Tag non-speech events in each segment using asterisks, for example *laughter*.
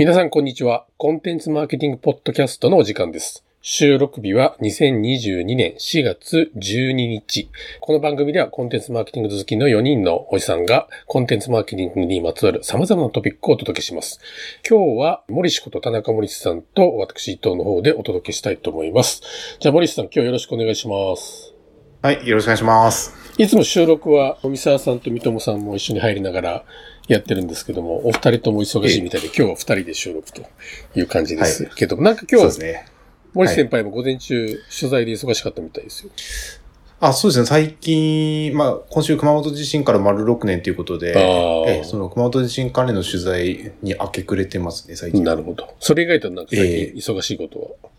皆さんこんにちは。コンテンツマーケティングポッドキャストのお時間です。収録日は2022年4月12日。この番組ではコンテンツマーケティング好きの4人のおじさんがコンテンツマーケティングにまつわる様々なトピックをお届けします。今日は森氏こと田中森氏さんと私伊藤の方でお届けしたいと思います。じゃあ森氏さん今日よろしくお願いします。はい、よろしくお願いします。いつも収録は、三沢さんと三友さんも一緒に入りながらやってるんですけども、お二人とも忙しいみたいで、今日は二人で収録という感じですけども、なんか今日そうです、ね。森先輩も午前中、取材で忙しかったみたいですよ。あ、そうですね。最近、まあ、今週熊本地震から丸6年ということで、ええその熊本地震関連の取材に明け暮れてますね、最近。なるほど。それ以外となんか最え近忙しいことは？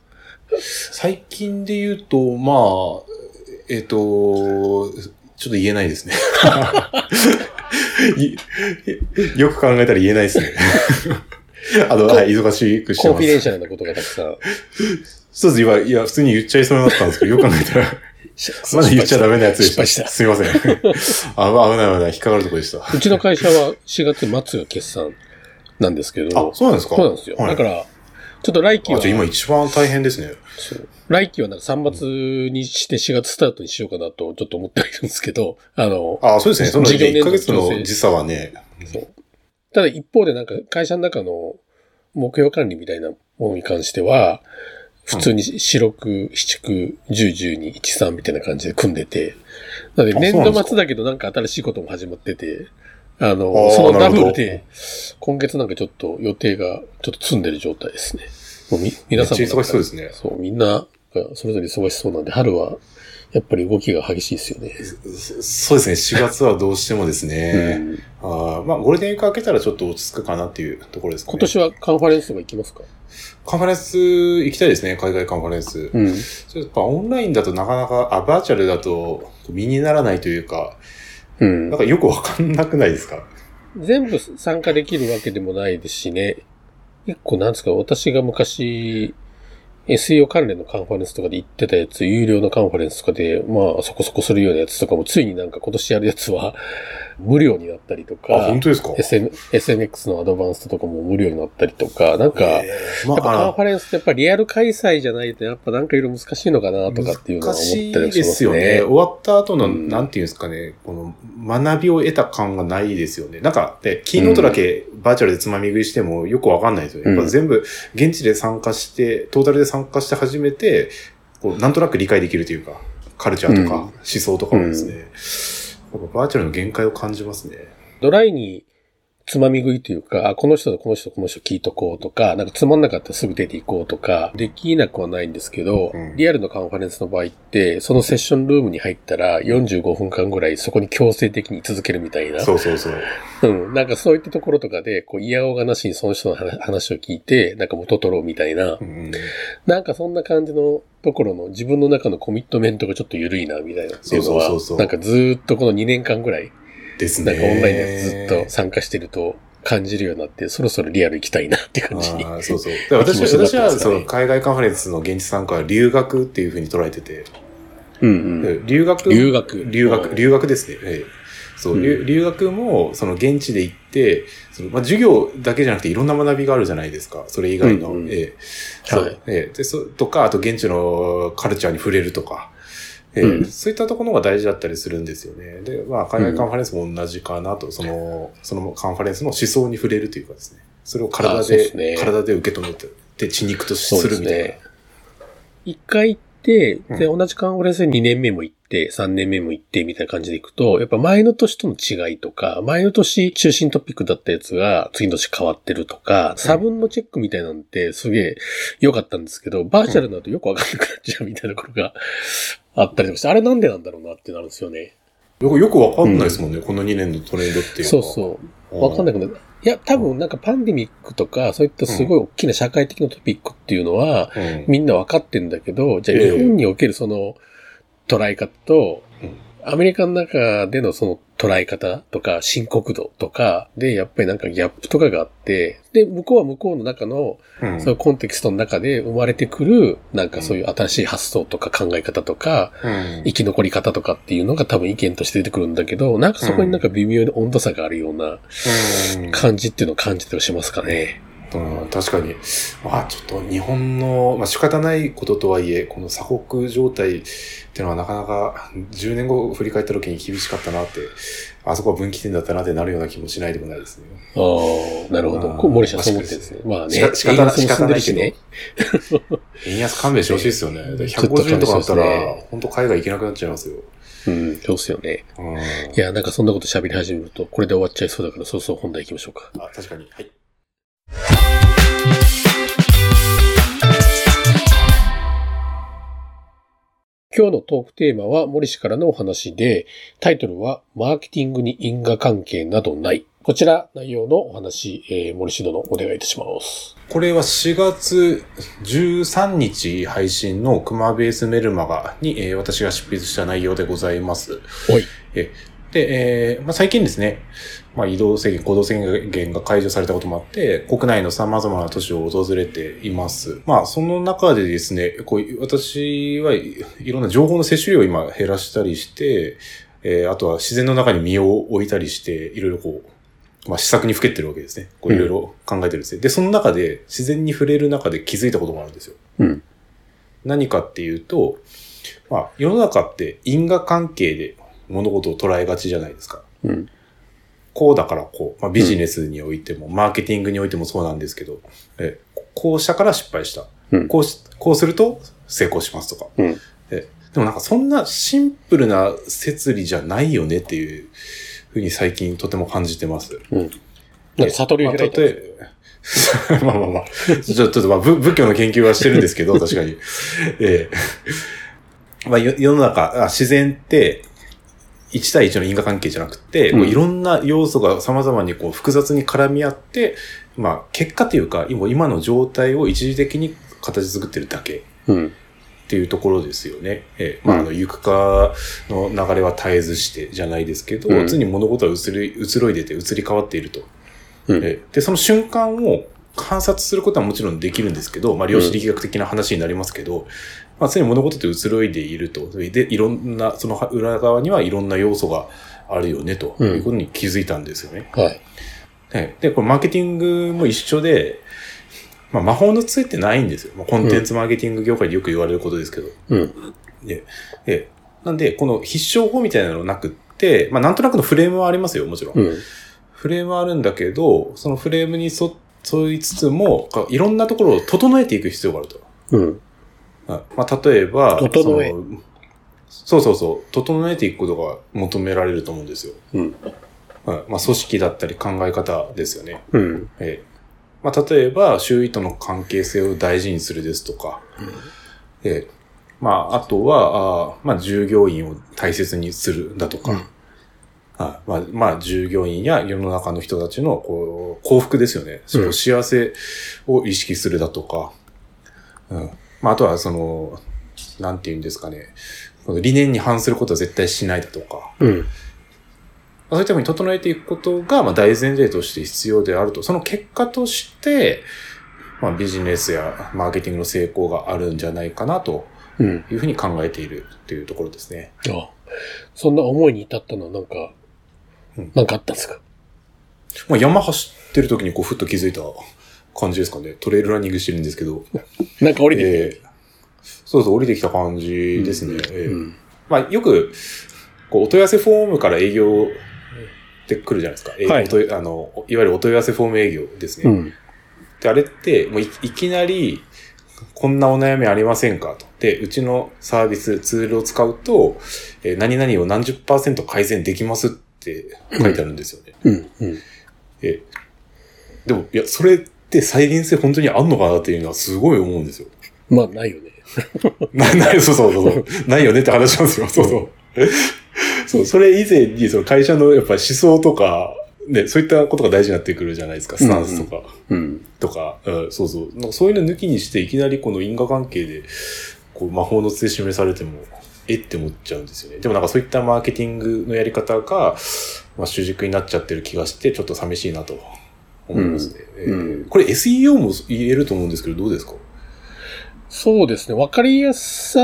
最近で言うと、まあ、えっ、と、ちょっと言えないですね。い *laughs* よく考えたら言えないですね。*laughs* あの、はい、忙しくしてコンます。フィデンシャルなことがたくさん。そうです。今、いや、普通に言っちゃいそうになったんですけど、よく考えたら、まだ言っちゃダメなやつでした。失敗したすみません。あ、危ない危ない、引っかかるとこでした。うちの会社は4月末が決算なんですけど、あ、そうなんですかそうなんですよ。はいだから、ちょっと来期は、あ、じゃあ今一番大変ですね。そう来期はなんか3月にして4月スタートにしようかなとちょっと思ってはいるんですけど、あの、あ、そうですね。その1事業年度ヶ月の時差はね、そう。ただ一方でなんか会社の中の目標管理みたいなものに関しては、普通に四六、七九、十、十二、一、三みたいな感じで組んでて、なのであ年度末だけどなんか新しいことも始まってて、あの、あーそのダブルで、今月なんかちょっと予定がちょっと積んでる状態ですね。もうみ皆さんも忙しそうですね。そう、みんながそれぞれ忙しそうなんで、春はやっぱり動きが激しいですよね。そそうですね。4月はどうしてもですうね。んあーまあ、ゴールデンウィーク明けたらちょっと落ち着くかなっていうところですかね。今年はカンファレンスとか行きますか？カンファレンス行きたいですね。海外カンファレンス。うん。ちょっとやっぱオンラインだとなかなか、あ、バーチャルだと身にならないというか、うんなん。かよくわかんなくないですか？全部参加できるわけでもないですしね。一個なんですか、私が昔、SEO 関連のカンファレンスとかで行ってたやつ、有料のカンファレンスとかで、まあそこそこするようなやつとかも、ついになんか今年やるやつは *laughs* 無料になったりとあ、か本、当ですか？SN SNX のアドバンストとかも無料になったりとか、なんか、やっぱカンあファレンスってやっぱリアル開催じゃないと、やっぱなんかいろいろ難しいのかなとかっていうのは思った難しりもしまいですよね。すね。終わった後の、うんなんていうんですかね、この学びを得た感がないですよね。なんか、で、キーノートだけバーチャルでつまみ食いしてもよくわかんないですよね。やっぱ全部現地で参加して、トータルで参加して初めて、こう、なんとなく理解できるというか、カルチャーとかうん。思想とかもですね、やっぱバーチャルの限界を感じますね。ドライにつまみ食いというか、あ、この人とこの人とこの人聞いとこうとか、なんかつまんなかったらすぐ出ていこうとか、できなくはないんですけど、うんリアルのカンファレンスの場合って、そのセッションルームに入ったら45分間ぐらいそこに強制的に続けるみたいな。そうそうそう。うん。なんかそういったところとかで、こう、嫌おがなしにその人の話話を聞いて、なんか元取ろうみたいなう、んなんかそんな感じのところの自分の中のコミットメントがちょっと緩いな、みたいなっていうのはそうそうそうそう、なんかずーっとこの2年間ぐらい、ですね。なんかオンラインでずっと参加してると感じるようになって、そろそろリアル行きたいなって感じに。そうそう。で私気持ちになって私はそう海外カンファレンスの現地参加は留学っていうふうに捉えてて、うんうん。留学？留学留学、留学ですね。ええそう、うん留留学も、その現地で行って、そのまあ、授業だけじゃなくていろんな学びがあるじゃないですか。それ以外の。うんうんええはいそうええでそとか、あと現地のカルチャーに触れるとか。ええうんそういったところが大事だったりするんですよね。で、まあ、海外カンファレンスも同じかなと、その、そのカンファレンスの思想に触れるというかですね。それを体でで、すね体で受け止めて、で、血肉とするみたいな。一回行って、で、う同じカンファレンスに2年目も行って、3年目も行って、みたいな感じで行くと、やっぱ前の年との違いとか、前の年中心トピックだったやつが次の年変わってるとか、差分のチェックみたいなんてすげえ良かったんですけど、バーチャルだとよくわかんなくなっちゃうみたいなことがあったりとかして、あれなんでなんだろうなってなるんですよね。よく、よくわかんないですもんね、この2年のトレンドっていうそうう。そう。わかんなくなる。いや、多分なんかパンデミックとか、そういったすごい大きな社会的なトピックっていうのは、うんみんな分かってんだけど、じゃあええ日本におけるその捉え方とうん、アメリカの中でのその捉え方とか深刻度とかで、やっぱりなんかギャップとかがあって、で、向こうは向こうの中の、うん。そのコンテキストの中で生まれてくる、なんかそういう新しい発想とか考え方とか、うん。生き残り方とかっていうのが多分意見として出てくるんだけど、なんかそこになんか微妙に温度差があるようなうん。感じっていうのを感じてはしますかね。うん、確かに。まあちょっと日本の、まあ仕方ないこととはいえ、この鎖国状態っていうのはなかなか10年後振り返った時に厳しかったなって、あそこは分岐点だったなってなるような気もしないでもないですね。ああ、なるほど。うんこう森下う思ってるんですね。まあね、仕方な円安も進んでるしね。円安勘弁してほしいですよね。うんでちょっと150円とかあったら、本当海外行けなくなっちゃいますよ。うん、そうっすよね。うん。いや、なんかそんなこと喋り始めると、これで終わっちゃいそうだから、そうそう本題行きましょうか。あ、確かに。はい。今日のトークテーマは森氏からのお話で、タイトルはマーケティングに因果関係などない。こちら内容のお話、えー、森氏殿お願いいたします。これは4月13日配信のクマベースメルマガに、えー私が執筆した内容でございます。おい。えで、えーまあ、最近ですね、まあ、移動制限、行動制限が解除されたこともあって、国内の様々な都市を訪れています。まあ、その中でですね、こう私はいいろんな情報の摂取量を今減らしたりして、えーあとは自然の中に身を置いたりして、いろいろこう、まあ、施策にふけってるわけですね。こういろいろ考えてるんですね。で、その中で、自然に触れる中で気づいたことがあるんですよ。うん。何かっていうと、まあ、世の中って因果関係で物事を捉えがちじゃないですか。うん。こうだからこう、まあ、ビジネスにおいても、マーケティングにおいてもそうなんですけど、えこうしたから失敗した。うんこうし、こうすると成功しますとか。うん。えでもなんかそんなシンプルな説理じゃないよねっていうふうに最近とても感じてます。うん。なんか悟りを開いてまあ *laughs* まあまあまあ。ちょっとまあ仏仏教の研究はしてるんですけど、確かに。ええまあ、よ世の中、あ自然って、1対1の因果関係じゃなくて、いろんな要素が様々にこう複雑に絡み合って、まあ、結果というか、今今の状態を一時的に形作ってるだけ。うん。っていうところですよね。ええまあ、あの、行くかの流れは絶えずしてじゃないですけど、うん常に物事は移り、移ろいでて移り変わっていると。うん。えで、その瞬間を観察することはもちろんできるんですけど、まあ、量子力学的な話になりますけど、まあ、常に物事って移ろいでいると。で、いろんな、その裏側にはいろんな要素があるよね、とうんいうことに気づいたんですよね。はい。ねで、これマーケティングも一緒で、まあ、魔法の杖ってないんですよ。まあ、コンテンツマーケティング業界でよく言われることですけど。うん。で、で、なんで、この必勝法みたいなのなくって、まあ、なんとなくのフレームはありますよ、もちろん。うん。フレームはあるんだけど、そのフレームに沿沿いつつも、かいろんなところを整えていく必要があると。うん。はいまあ、例えば、整えそのそうそうそう、整えていくことが求められると思うんですよ。うん。はいまあ、組織だったり考え方ですよね。うん。ええまあ、例えば、周囲との関係性を大事にするですとか、ええまあ、あとは、あーまあ、従業員を大切にするだとか、うんはいまあ、まあ、従業員や世の中の人たちのこう幸福ですよね。うん幸せを意識するだとか、うん。まあ、あとは、その、なんて言うんですかね。この理念に反することは絶対しないだとか、うん。そういったふうに整えていくことが、まあ、大前提として必要であると。その結果として、まあ、ビジネスやマーケティングの成功があるんじゃないかなとうん。いうふうに考えているというところですね。あそんな思いに至ったのはなんかうん、なんかあったんですか？まあ、山走ってる時にこう、ふっと気づいた感じですかね。トレイルランニングしてるんですけど。*laughs* なんか降りてええそうそう、降りてきた感じですね。ええうん。まあ、よく、こう、お問い合わせフォームから営業って来るじゃないですか。はいあの、いわゆるお問い合わせフォーム営業ですね。うん。で、あれって、もういいきなり、こんなお悩みありませんかと。で、うちのサービス、ツールを使うと、えー何々を何十パーセント改善できますって書いてあるんですよね。うん。うん。えーでも、いや、それって再現性本当にあんのかなっていうのはすごい思うんですよ。まあ、ないよね。*laughs* な、ない、そうそうそう。ないよねって話なんですよ。そうそう。*laughs* そう、それ以前に、その会社のやっぱ思想とか、ね、そういったことが大事になってくるじゃないですか。スタンスとか。うん。とか、うん、そうそう。そういうの抜きにして、いきなりこの因果関係で、こう、魔法の杖示されても、えって思っちゃうんですよね。でもなんかそういったマーケティングのやり方が、まあ、主軸になっちゃってる気がして、ちょっと寂しいなと思いますね。えーうんこれ SEO も言えると思うんですけど、どうですか？そうですね。わかりやすさ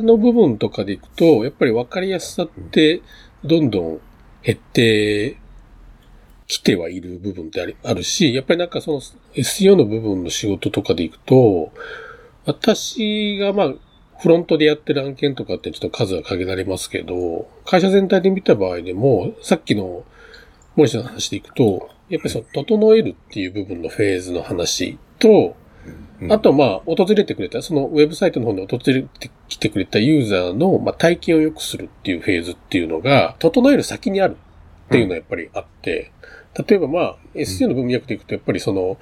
の部分とかでいくと、やっぱりわかりやすさって、どんどん減って来てはいる部分ってありあるし、やっぱりなんかその SEO の部分の仕事とかでいくと、私がまあ、フロントでやってる案件とかってちょっと数は限られますけど、会社全体で見た場合でも、さっきの森下の話でいくと、やっぱりその、整えるっていう部分のフェーズの話と、あと、まあ、訪れてくれた、そのウェブサイトの方に訪れてきてくれたユーザーの、まあ、体験を良くするっていうフェーズっていうのが、整える先にあるっていうのはやっぱりあって、例えばまあ、SEO の文脈でいくと、やっぱりその、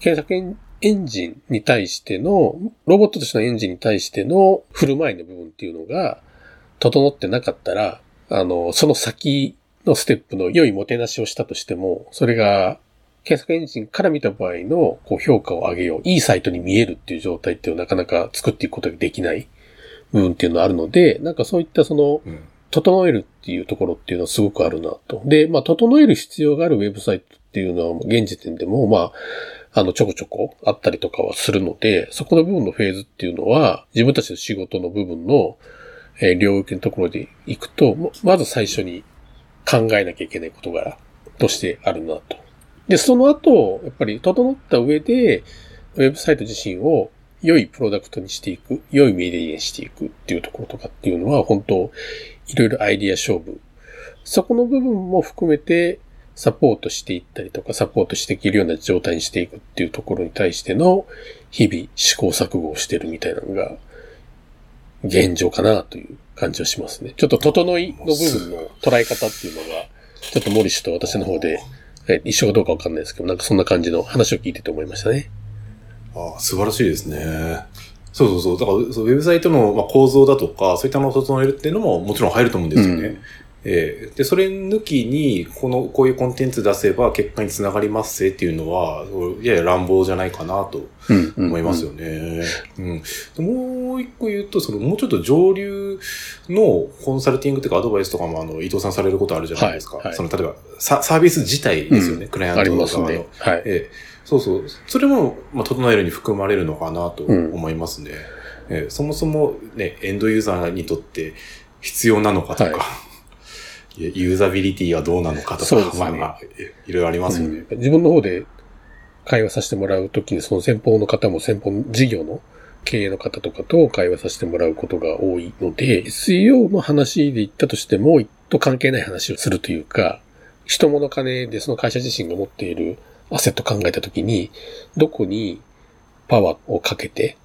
検索エンジンに対しての、ロボットとしてのエンジンに対しての振る舞いの部分っていうのが、整ってなかったら、あの、その先のステップの良いもてなしをしたとしても、それが検索エンジンから見た場合のこう評価を上げよう、いいサイトに見えるっていう状態っていうのはなかなか作っていくことができない部分っていうのはあるので、なんかそういったその、整えるっていうところっていうのはすごくあるなと。で、まあ、整える必要があるウェブサイトっていうのは、現時点でも、まあ、あの、ちょこちょこあったりとかはするので、そこの部分のフェーズっていうのは、自分たちの仕事の部分の、えー、領域のところで行くと、まず最初に考えなきゃいけない事柄としてあるなと。で、その後、やっぱり整った上で、ウェブサイト自身を良いプロダクトにしていく、良いメディアにしていくっていうところとかっていうのは、本当いろいろアイディア勝負。そこの部分も含めて、サポートしていったりとか、サポートしていけるような状態にしていくっていうところに対しての、日々試行錯誤をしてるみたいなのが、現状かなという感じはしますね。ちょっと整いの部分の捉え方っていうのが、ちょっとモリッシュと私の方で一緒かどうかわかんないですけど、なんかそんな感じの話を聞いてて思いましたね。ああ、素晴らしいですね。そうそうそう。だから、そうウェブサイトの、まあ、構造だとか、そういったのを整えるっていうのももちろん入ると思うんですよね。うんえー、で、それ抜きに、この、こういうコンテンツ出せば結果につながりますっていうのは、やや乱暴じゃないかなと思いますよね。うん、うん、もう一個言うと、その、もうちょっと上流のコンサルティングというかアドバイスとかも、あの、伊藤さんされることあるじゃないですか。はいはい、その、例えばサ、サービス自体ですよね、うん、クライアント側の。ね、はい。えー、そうそう。それも、まあ、整えるに含まれるのかなと思いますね。うん、えー、そもそもね、エンドユーザーにとって必要なのかとか、はいユーザビリティはどうなのかとか、そうですね、まあまあ、いろいろありますよね、うん。自分の方で会話させてもらうときに、その先方の方も先方事業の経営の方とかと会話させてもらうことが多いので、SEO の話で言ったとしても、と関係ない話をするというか、人物金でその会社自身が持っているアセット考えたときに、どこにパワーをかけて、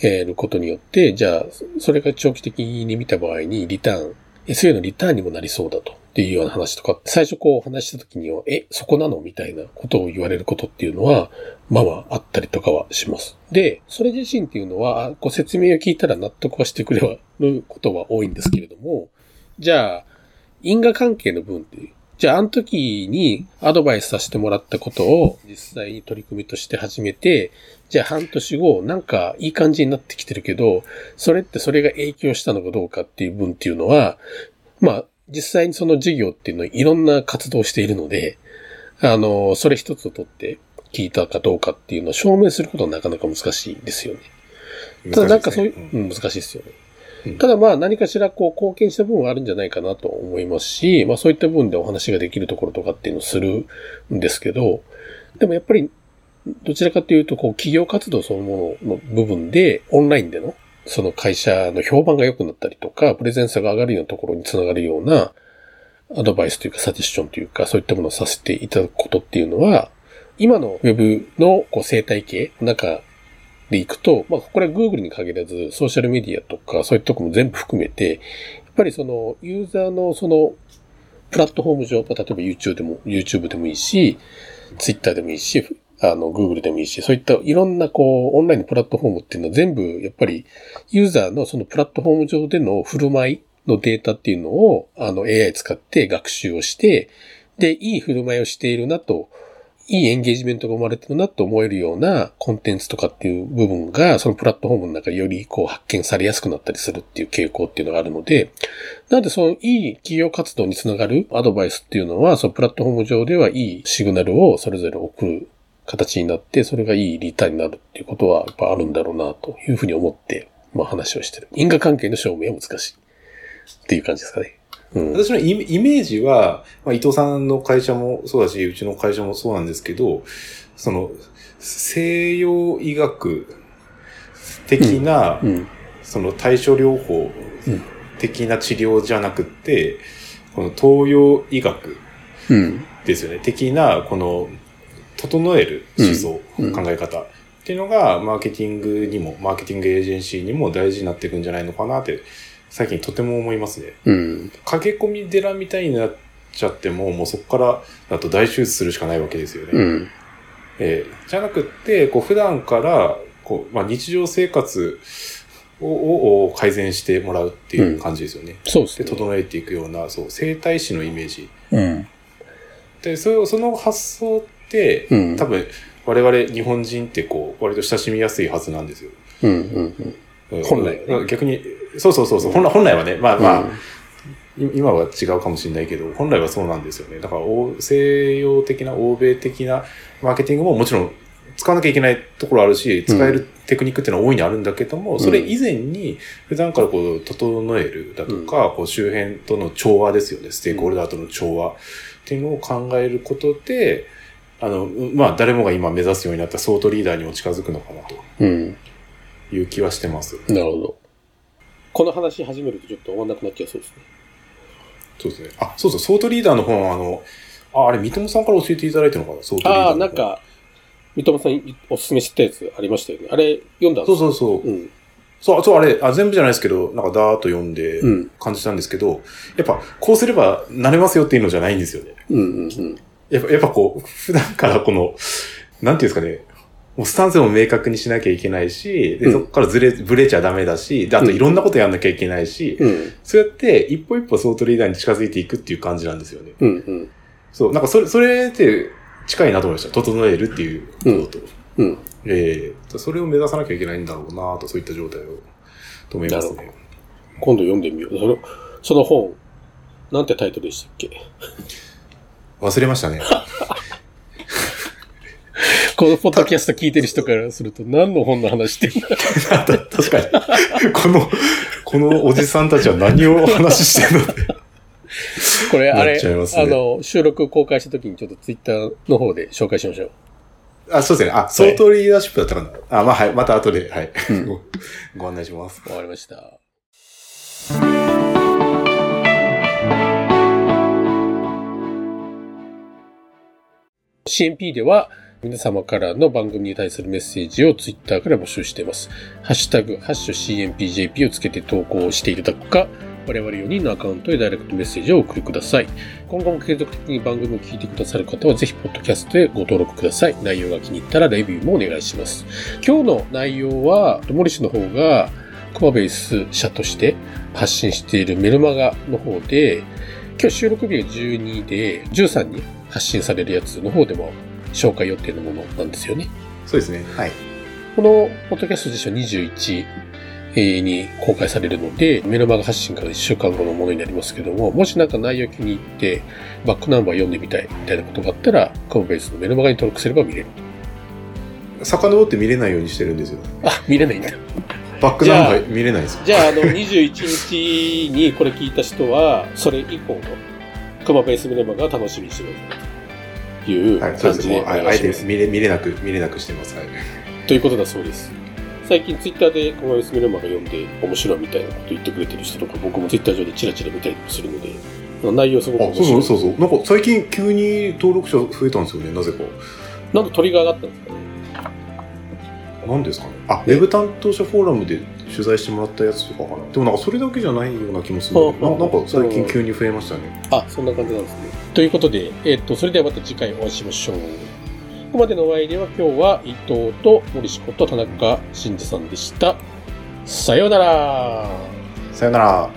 えることによって、じゃあ、それが長期的に見た場合にリターン se のリターンにもなりそうだと。っていうような話とか、最初こう話した時には、え、そこなのみたいなことを言われることっていうのは、まあまああったりとかはします。で、それ自身っていうのは、ご説明を聞いたら納得はしてくれることは多いんですけれども、じゃあ、因果関係の分っていう、じゃあ、あの時にアドバイスさせてもらったことを実際に取り組みとして始めて、じゃあ半年後、なんかいい感じになってきてるけど、それってそれが影響したのかどうかっていう分っていうのは、まあ、実際にその事業っていうのはいろんな活動をしているので、あの、それ一つを取って聞いたかどうかっていうのを証明することはなかなか難しいですよね。ただなんかそういう、うん、難しいですよね。ただまあ何かしらこう貢献した部分はあるんじゃないかなと思いますし、まあそういった部分でお話ができるところとかっていうのをするんですけど、でもやっぱりどちらかというとこう企業活動そのものの部分でオンラインでのその会社の評判が良くなったりとか、プレゼンスが上がるようなところにつながるようなアドバイスというかサジェスションというか、そういったものをさせていただくことっていうのは、今の Web のこう生態系の中でいくと、まあ、これは Google に限らず、ソーシャルメディアとか、そういったとこも全部含めて、やっぱりそのユーザーのそのプラットフォーム上、例えば YouTube でも、YouTube でもいいし、Twitter でもいいし、あの、Google でもいいし、そういったいろんなこう、オンラインのプラットフォームっていうのは全部、やっぱり、ユーザーのそのプラットフォーム上での振る舞いのデータっていうのを、あの、AI 使って学習をして、で、いい振る舞いをしているなと、いいエンゲージメントが生まれてるなと思えるようなコンテンツとかっていう部分が、そのプラットフォームの中でよりこう発見されやすくなったりするっていう傾向っていうのがあるので、なのでそのいい企業活動につながるアドバイスっていうのは、そのプラットフォーム上ではいいシグナルをそれぞれ送る形になって、それがいいリターンになるっていうことはやっぱあるんだろうなというふうに思って、まあ話をしてる。因果関係の証明は難しいっていう感じですかね。うん。私のイメージは、まあ、伊藤さんの会社もそうだし、うちの会社もそうなんですけど、その、西洋医学的な、うん。その対処療法うん的な治療じゃなくって、この東洋医学うん。ですよね。的な、この、整える思想、うん考え方っていうのが、マーケティングにも、マーケティングエージェンシーにも大事になっていくんじゃないのかなって、最近とても思いますね。うん。駆け込み寺みたいになっちゃっても、もうそこからだと大手術するしかないわけですよね。うん。えーじゃなくって、こう普段から、こう、まあ、日常生活ををを改善してもらうっていう感じですよね。で、そうですね。整えていくような、そう、生態師のイメージ。うん。で、そその発想って、うん多分、我々日本人ってこう、割と親しみやすいはずなんですよ。うん。うん。うん本来はね逆に、そうそうそうそう、本来本来はね、まあまあ、うんい今は違うかもしれないけど、本来はそうなんですよね。だから、欧西洋的な、欧米的なマーケティングももちろん使わなきゃいけないところあるし、使えるテクニックっていうのは大いにあるんだけども、それ以前に、普段からこう、整えるだとか、こう、周辺との調和ですよね。ステークホルダーとの調和っていうのを考えることで、あの、まあ、誰もが今目指すようになったソートリーダーにも近づくのかなとうん。いう気はしてます。なるほど。この話始めるとちょっと終わんなくなっちゃいそうですね。そうですね。あ、そうそう、ソートリーダーの本、あの、あ、あれ、三友さんから教えていただいたのかな？ソートリーダーのああ、本なん、か、三友さんおすすめしてたやつありましたよね。あれ、読んだそうそうそう。うん。そう、そう、あれ、あ、全部じゃないですけど、なんかダーッと読んでうん。感じたんですけど、やっぱ、こうすればなれますよっていうのじゃないんですよね。うん。うん。やっぱ、やっぱこう、普段からこの、なんていうんですかね、もうスタンスも明確にしなきゃいけないし、で、うんそこからずれ、ぶれちゃダメだし、で、あといろんなことやんなきゃいけないし、うん。そうやって一歩一歩ソートリーダーに近づいていくっていう感じなんですよね。うん。うん。そう、なんかそれ、それって近いなと思いました？整えるっていうことと。うん。ええそれを目指さなきゃいけないんだろうなと、そういった状態を、と思いますなね。今度読んでみよう。その、その本、なんてタイトルでしたっけ？忘れましたね。このポッドキャスト聞いてる人からすると何の本の話してんだ？確かに。この、このおじさんたちは何を話してるの？これ、あれ、ねあの、収録公開した時にちょっとツイッターの方で紹介しましょう。あ、そうですね。あ、相当リーダーシップだったかな？あ、まあはい。また後で、はい。うんごご案内します。わかりました。CMP では皆様からの番組に対するメッセージをツイッターから募集しています。ハッシュタグ、ハッシュ CMPJP をつけて投稿していただくか、我々4人のアカウントへダイレクトメッセージをお送りください。今後も継続的に番組を聞いてくださる方は、ぜひ、ポッドキャストへご登録ください。内容が気に入ったらレビューもお願いします。今日の内容は、モリシの方が、クマベース社として発信しているメルマガの方で、今日収録日が12で、13に発信されるやつの方でも紹介予定のものなんですよね。そうですね。はい。このポッドキャスト辞書21に公開されるので、メルマガ発信から1週間後のものになりますけども、もしなんか内容気に入って、バックナンバー読んでみたいみたいなことがあったら、クマベースのメルマガに登録すれば見れる。遡って見れないようにしてるんですよ。あ、見れないんだ。バックナンバー見れないですよ。じゃあ、あの、21日にこれ聞いた人は、それ以降のクマベースメルマガが楽しみにしてください。というはい、そうですね。感じでおもうああえて。見れ、見れなく、見れなくしてます。はい。ということだそうです。最近ツイッターでクマベースメルマガ読んで面白いみたいなこと言ってくれてる人とか、僕もツイッター上でチラチラ見たりもするので、内容すごくあ、面そう白い。そうそうそう。なんか最近急に登録者増えたんですよね、なぜか。なんでトリガーがあったんですかね。何ですかね。あ、ウェブ担当者フォーラムで取材してもらったやつとかかな。でもなんかそれだけじゃないような気もするんだけど、ななんか最近急に増えましたね。あ、そんな感じなんですね。ということで、えっ、と、それではまた次回お会いしましょう。ここまでのお相手は今日は伊藤と森志子と田中真二さんでした。さようなら。さよなら。